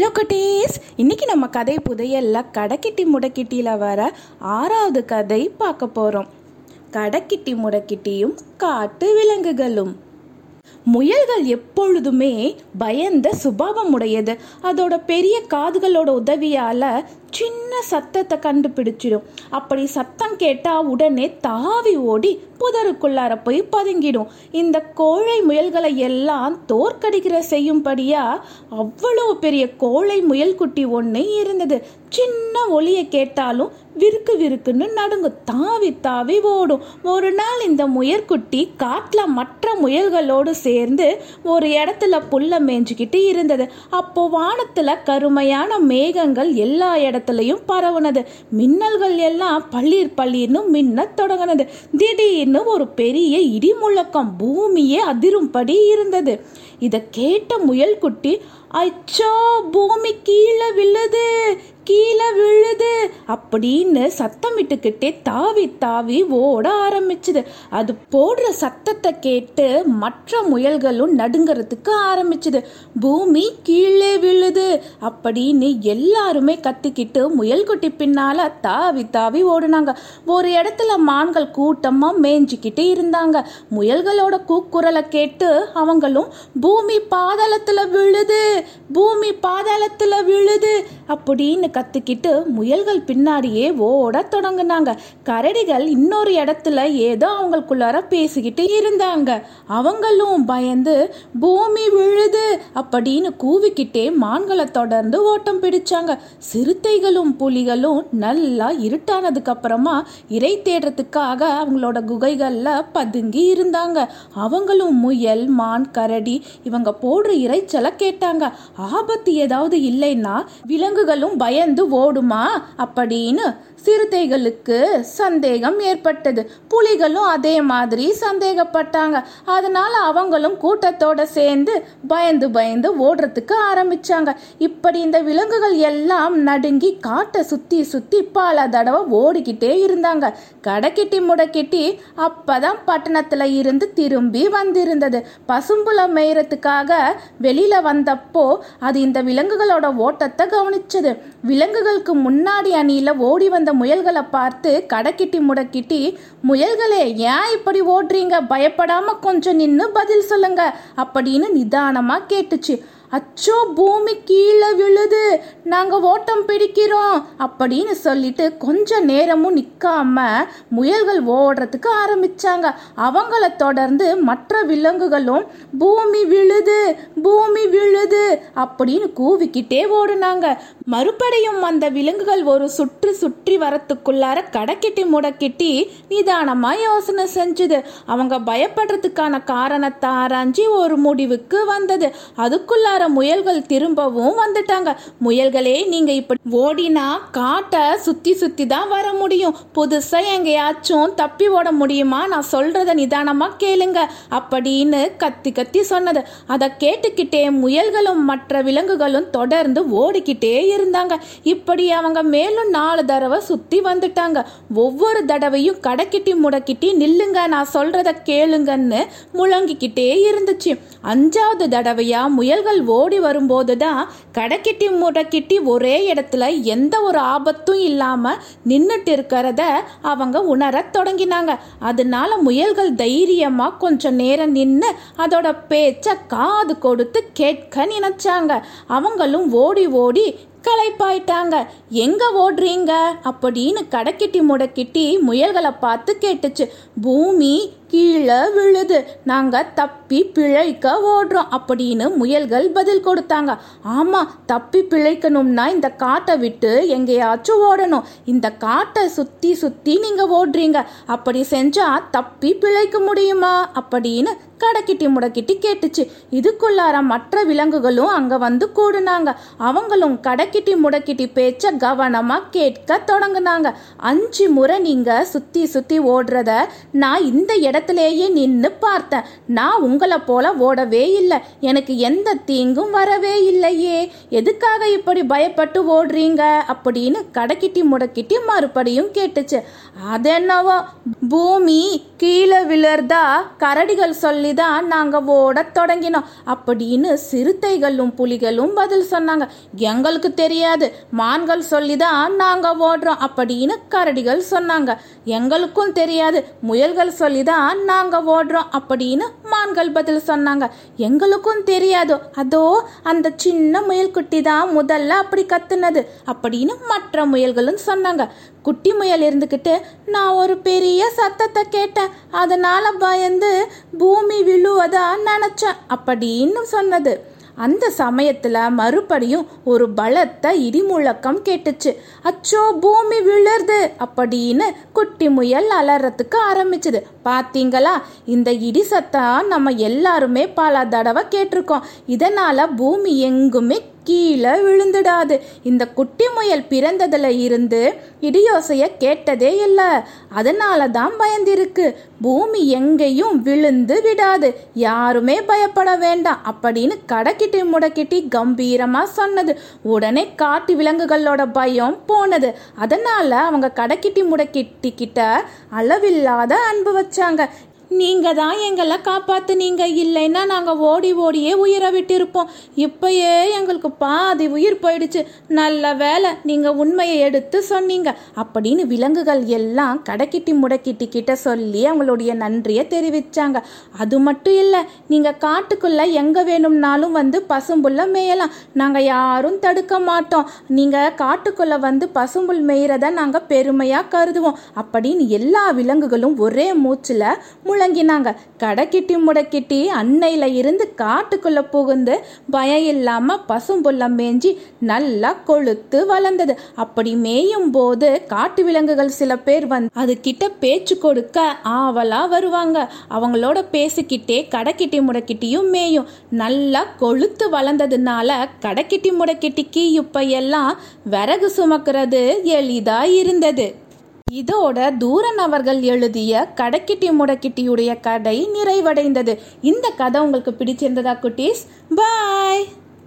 Hello குட்டீஸ். இன்னைக்கு நம்ம கதை புதையல்ல கடைக்கிட்டி முடக்கிட்டியில் வர ஆறாவது கதை பார்க்க போகிறோம் கடைக்கிட்டி முடக்கிட்டியும் காட்டு விலங்குகளும். முயல்கள் எப்பொழுதுமே பயந்த சுபாவம் உடையது அதோட பெரிய காதுகளோட உதவியால சின்ன சத்தத்தை கண்டுபிடிச்சிடும். அப்படி சத்தம் கேட்டா உடனே தாவி ஓடி புதருக்குள்ளார போய் பதுங்கிடும். இந்த கோழை முயல்களை எல்லாம் தோற்கடிக்கிற செய்யும்படியா அவ்வளோ பெரிய கோழை முயல் குட்டி ஒன்று இருந்தது. சின்ன ஒளியை கேட்டாலும் விருக்கு விருக்குன்னு நடுங்கும். தாவி தாவி ஓடும். ஒரு நாள் இந்த முயற்குட்டி காட்டில் மற்ற முயல்களோடு சேர்ந்து ஒரு இடத்துல புல்ல மேய்ஞ்சிக்கிட்டு இருந்தது. அப்போ வானத்தில் கருமையான மேகங்கள் எல்லா இடத்துலையும் பரவுனது. மின்னல்கள் எல்லாம் பள்ளீர் பள்ளீர்னு மின்ன தொடங்கினது. திடீர்னு ஒரு பெரிய இடி முழக்கம் பூமியே அதிரும்படி இருந்தது. இதை கேட்ட முயல்குட்டி அச்சோ பூமி கீழே விழுது. கீழே விழுது அப்படின்னு சத்தமிட்டுக்கிட்டே தாவி தாவி ஓட ஆரம்பிச்சுது. அது போடுற சத்தத்தை கேட்டு மற்ற முயல்களும் நடுங்கிறதுக்கு ஆரம்பிச்சுது. பூமி கீழே விழுது அப்படின்னு எல்லாருமே கத்திக்கிட்டு முயல்குட்டி பின்னால தாவி தாவி ஓடுனாங்க. ஒரு இடத்துல மான்கள் கூட்டமா மேய்ஞ்சிக்கிட்டு இருந்தாங்க. முயல்களோட கூக்குரலை கேட்டு அவங்களும் பூமி பாதாளத்துல விழுது பூமி பாதாளத்துல விழுது அப்படின்னு கத்துக்கிட்டு முயல்கள் பின்னாடியே ஓட தொடங்குனாங்க. கரடிகள் இன்னொரு இடத்துல ஏதோ அவங்களுக்குள்ளார பேசிக்கிட்டு இருந்தாங்க. அவங்களும் பயந்து பூமி விழுது அப்படின்னு கூவிக்கிட்டே மான்களை தொடர்ந்து ஓட்டம் பிடிச்சாங்க. சிறுத்தைகளும் புலிகளும் நல்லா இருட்டானதுக்கு அப்புறமா இறை தேடுறதுக்காக அவங்களோட குகைகளில் பதுங்கி இருந்தாங்க. அவங்களும் முயல் மான் கரடி இவங்க போடுற இறைச்சலை கேட்டாங்க. ஆபத்து ஏதாவது இல்லைன்னா விலங்குகளும் பயந்து ஓடுமா? அப்படின்னு சிறுத்தைகளுக்கு சந்தேகம் ஏற்பட்டது. புலிகளும் அதே மாதிரி சந்தேகப்பட்டாங்க. அதனால அவங்களும் கூட்டத்தோட சேர்ந்து பயந்து பயந்து ஓடுறதுக்கு ஆரம்பிச்சாங்க. இப்படி இந்த விலங்குகள் எல்லாம் நடுங்கி காட்டை சுத்தி சுத்தி பல தடவை ஓடிக்கிட்டே இருந்தாங்க. கடைக்கிட்டி முடக்கிட்டி அப்பதான் பட்டணத்துல இருந்து திரும்பி வந்திருந்தது. பசும்புல மேயறதுக்காக வெளியில வந்தப்போ அது இந்த விலங்குகளோட ஓட்டத்தை கவனிச்சது. விலங்குகளுக்கு முன்னாடி அணியில் ஓடி வந்த முயல்களை பார்த்து கடைக்கிட்டி முடக்கிட்டி முயல்களே ஏன் இப்படி ஓடுறீங்க? பயப்படாமல் கொஞ்சம் நின்று பதில் சொல்லுங்க அப்படின்னு நிதானமாக கேட்டுச்சு. அச்சோ பூமி கீழே விழுது. நாங்கள் ஓட்டம் பிடிக்கிறோம் அப்படின்னு சொல்லிட்டு கொஞ்ச நேரமும் நிற்காம முயல்கள் ஓடுறதுக்கு ஆரம்பிச்சாங்க. அவங்கள தொடர்ந்து மற்ற விலங்குகளும் பூமி விழுது பூமி விழுது அப்படின்னு கூவிக்கிட்டே ஓடுனாங்க. மறுபடியும் அந்த விலங்குகள் ஒரு சுற்று சுற்றி வரத்துக்குள்ளார கடைக்கிட்டி முடக்கிட்டி நிதானமா யோசனை செஞ்சுது. அவங்க பயப்படுறதுக்கான காரணத்தை ஆராய்ஞ்சி ஒரு முடிவுக்கு வந்தது. அதுக்குள்ளார முயல்கள் திரும்பவும் வந்துட்டாங்க. முயல்களே நீங்க இப்படி ஓடினா காட்டை சுத்தி சுத்தி தான் வர முடியும். புதுசா எங்கேயாச்சும் தப்பி ஓட முடியுமா? நான் சொல்றத நிதானமா கேளுங்க. அப்படின்னு கத்தி கத்தி சொன்னது. அதை கேட்டுக்கிட்டே முயல்களும் மற்ற விலங்குகளும் தொடர்ந்து ஓடிக்கிட்டே இருந்தாங்க. இப்படி அவங்க மேலும் நாலு தடவை சுத்தி வந்துட்டாங்க. ஒவ்வொரு தடவையும் கடைக்கிட்டி முடக்கிட்டி நில்லுங்க நான் சொல்றத கேளுங்கன்னு முழங்கிக்கிட்டே இருந்துச்சு. அஞ்சாவது தடவையா முயல்கள் ஓடி வரும்போது தான் கடைக்கிட்டி முடக்கிட்டி ஒரே இடத்துல எந்த ஒரு ஆபத்தும் இல்லாமல் நின்றுட்டு இருக்கிறத அவங்க உணரத் தொடங்கினாங்க. அதனால முயல்கள் தைரியமாக கொஞ்சம் நேரம் நின்று அதோட பேச்சை காது கொடுத்து கேட்க நினைச்சாங்க. அவங்களும் ஓடி ஓடி களைப்பாயிட்டாங்க. எங்க ஓடுறீங்க? அப்படின்னு கடைக்கிட்டி முடக்கிட்டி முயல்களை பார்த்து கேட்டுச்சு. பூமி கீழே விழுது. நாங்க தப்பி பிழைக்க ஓடுறோம் அப்படின்னு முயல்கள் பதில் கொடுத்தாங்க. ஆமா தப்பி பிழைக்கணும்னா இந்த காட்டை விட்டு எங்கேயாச்சும் ஓடணும். இந்த காட்டை சுத்தி சுத்தி நீங்க ஓடுறீங்க. அப்படி செஞ்சா தப்பி பிழைக்க முடியுமா? அப்படின்னு கடைக்கிட்டி முடக்கிட்டி கேட்டுச்சு. இதுக்குள்ளார மற்ற விலங்குகளும் அங்க வந்து கூடுனாங்க. அவங்களும் கடைக்கிட்டி முடக்கிட்டி பேச்ச கவனமா கேட்க தொடங்குனாங்க. அஞ்சு முறை நீங்க சுத்தி சுத்தி ஓடுறத நான் இந்த இடத்துலயே நின்று பார்த்தேன். நான் உங்களை போல ஓடவே இல்லை. எனக்கு எந்த தீங்கும் வரவே இல்லையே. எதுக்காக இப்படி பயப்பட்டு ஓடுறீங்க? அப்படின்னு கடைக்கிட்டி முடக்கிட்டி மறுபடியும் கேட்டுச்சு. அதென்னவோ? பூமி கீழே விழுறதா கரடிகள் சொல்லி சொல்லிதான் நாங்க ஓடத் தொடங்கினோம். அப்படின்னு சிறுத்தைகளும் புலிகளும் பதில் சொன்னாங்க. எங்களுக்கு தெரியாது. மான்கள் சொல்லிதான் நாங்க ஓடுறோம் அப்படின்னு கரடிகள் சொன்னாங்க. எங்களுக்கும் தெரியாது. முயல்கள் சொல்லிதான் நாங்க ஓடுறோம் அப்படின்னு மான்கள் பதில் சொன்னாங்க. எங்களுக்கும் தெரியாது அதோ அந்த சின்ன முயல்குட்டி தான் முதல்ல அப்படி கத்துனது அப்படின்னு மற்ற முயல்களும் சொன்னாங்க. குட்டி முயல் இருந்துக்கிட்டு நான் ஒரு பெரிய சத்தத்தை கேட்டேன். அதனால் பயந்து பூமி விழுவதா நினச்சேன் அப்படின்னு சொன்னது. அந்த சமயத்தில் மறுபடியும் ஒரு பலத்த இடிமுழக்கம் கேட்டுச்சு. அச்சோ பூமி விழுறது அப்படின்னு குட்டி முயல் அலறத்துக்கு ஆரம்பிச்சுது. பார்த்தீங்களா இந்த இடி சத்தம் நம்ம எல்லாருமே பல தடவை கேட்டிருக்கோம். இதனால் பூமி எங்குமே கீழே விழுந்துடாது. இந்த குட்டி முயல் பிறந்ததுல இருந்து இடியோசைய கேட்டதே இல்லை. அதனால தான் பயந்திருக்கு. பூமி எங்கேயும் விழுந்து விடாது. யாருமே பயப்பட வேண்டாம் அப்படின்னு கடக்கிட்டி முடக்கிட்டி கம்பீரமா சொன்னது. உடனே காட்டு விலங்குகளோட பயம் போனது. அதனால அவங்க கடக்கிட்டி முடக்கிட்டி கிட்ட அளவில்லாத அன்பு வச்சாங்க. நீங்க தான் எங்களை காப்பாத்துனீங்க. இல்லைன்னா நாங்க ஓடி ஓடியே உயிரை விட்டிருப்போம். இப்பயே எங்களுக்கு பாதி உயிர் போயிடுச்சு. நல்ல வேலை நீங்க உண்மையை எடுத்து சொன்னீங்க. அப்படின்னு விலங்குகள் எல்லாம் கடைக்கிட்டி முடக்கிட்டி கிட்ட சொல்லி அவங்களுடைய நன்றியை தெரிவிச்சாங்க. அது மட்டும் இல்லை நீங்க காட்டுக்குள்ள எங்க வேணும்னாலும் வந்து பசும்புல்ல மேயலாம். நாங்க யாரும் தடுக்க மாட்டோம். நீங்க காட்டுக்குள்ள வந்து பசும்புல் மேய்றத நாங்க பெருமையா கருதுவோம். அப்படின்னு எல்லா விலங்குகளும் ஒரே மூச்சுல முழங்கினாங்க கடைக்கிட்டி முடக்கிட்டி அன்னையில இருந்து காட்டுக்குள்ள புகுந்து பயம் இல்லாம பசும்புல்லம் மேஞ்சி நல்லா கொழுத்து வளர்ந்தது. அப்படி மேயும் போது காட்டு விலங்குகள் சில பேர் வந்து அது கிட்ட பேச்சு கொடுக்க ஆவலா வருவாங்க. அவங்களோட பேசிக்கிட்டே கடைக்கிட்டி முடக்கிட்டியும் மேயும். நல்லா கொழுத்து வளர்ந்ததுனால கடைக்கிட்டி முடக்கிட்டிக்கு இப்ப எல்லாம் விறகு சுமக்கிறது எளிதா இருந்தது. இதோட தூரன் அவர்கள் எழுதிய கடைக்கிட்டி முடக்கிட்டியுடைய கதை நிறைவடைந்தது. இந்த கதை உங்களுக்கு பிடிச்சிருந்ததா குட்டீஸ்? பாய்